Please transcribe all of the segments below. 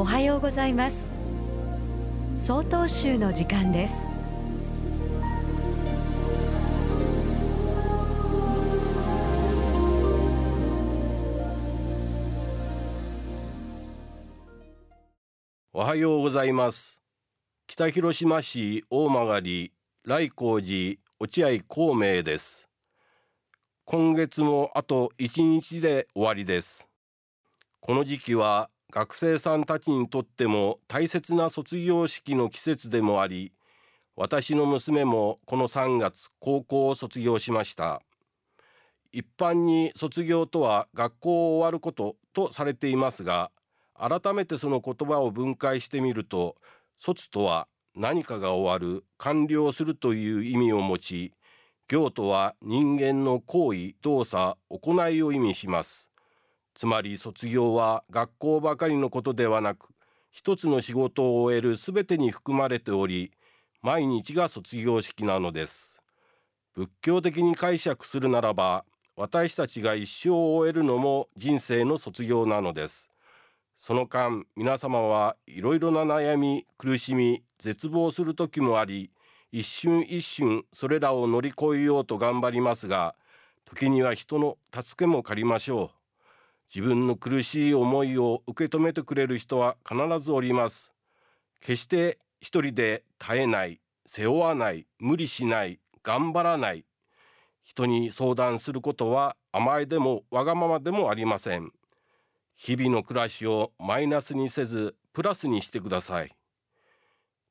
おはようございます。総統集の時間です。おはようございます。北広島市大曲来光寺落合孔明です。今月もあと一日で終わりです。この時期は学生さんたちにとっても大切な卒業式の季節でもあり私の娘もこの3月高校を卒業しました。一般に卒業とは学校を終わることとされていますが改めてその言葉を分解してみると卒とは何かが終わる完了するという意味を持ち行とは人間の行為動作行いを意味します。つまり卒業は学校ばかりのことではなく一つの仕事を終えるすべてに含まれており毎日が卒業式なのです。仏教的に解釈するならば私たちが一生を終えるのも人生の卒業なのです。その間皆様はいろいろな悩み苦しみ絶望する時もあり一瞬一瞬それらを乗り越えようと頑張りますが時には人の助けも借りましょう自分の苦しい思いを受け止めてくれる人は必ずおります。決して一人で絶えない背負わない無理しない頑張らない人に相談することは甘えでもわがままでもありません。日々の暮らしをマイナスにせずプラスにしてください。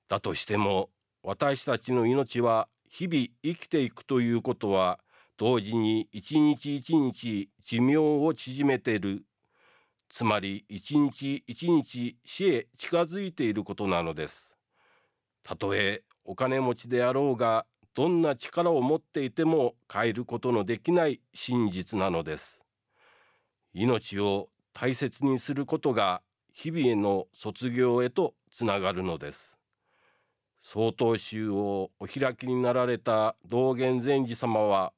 だとしても私たちの命は日々生きていくということは同時に一日一日寿命を縮めている。つまり一日一日死へ近づいていることなのです。たとえお金持ちであろうがどんな力を持っていても変えることのできない真実なのです。命を大切にすることが日々への卒業へとつながるのです。曹洞宗をお開きになられた道元禅師様は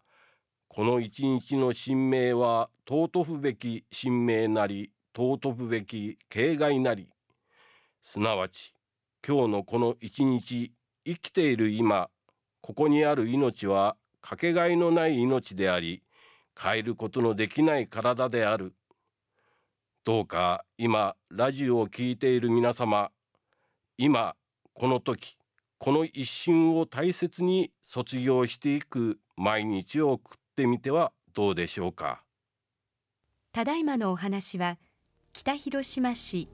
この一日の神明は尊ぶべき神明なり尊ぶべき形骸なり。すなわち今日のこの一日生きている今ここにある命はかけがえのない命であり変えることのできない体である。どうか今ラジオを聴いている皆様今この時この一瞬を大切に卒業していく毎日を送っててみてはどうでしょうか？ただいまのお話は北広島市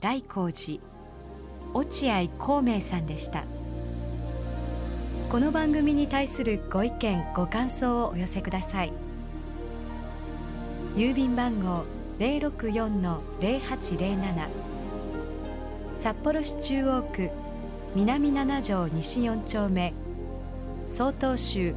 来光寺落合孔明さんでした。この番組に対するご意見ご感想をお寄せください。郵便番号064-0807札幌市中央区南七条西4丁目曹洞州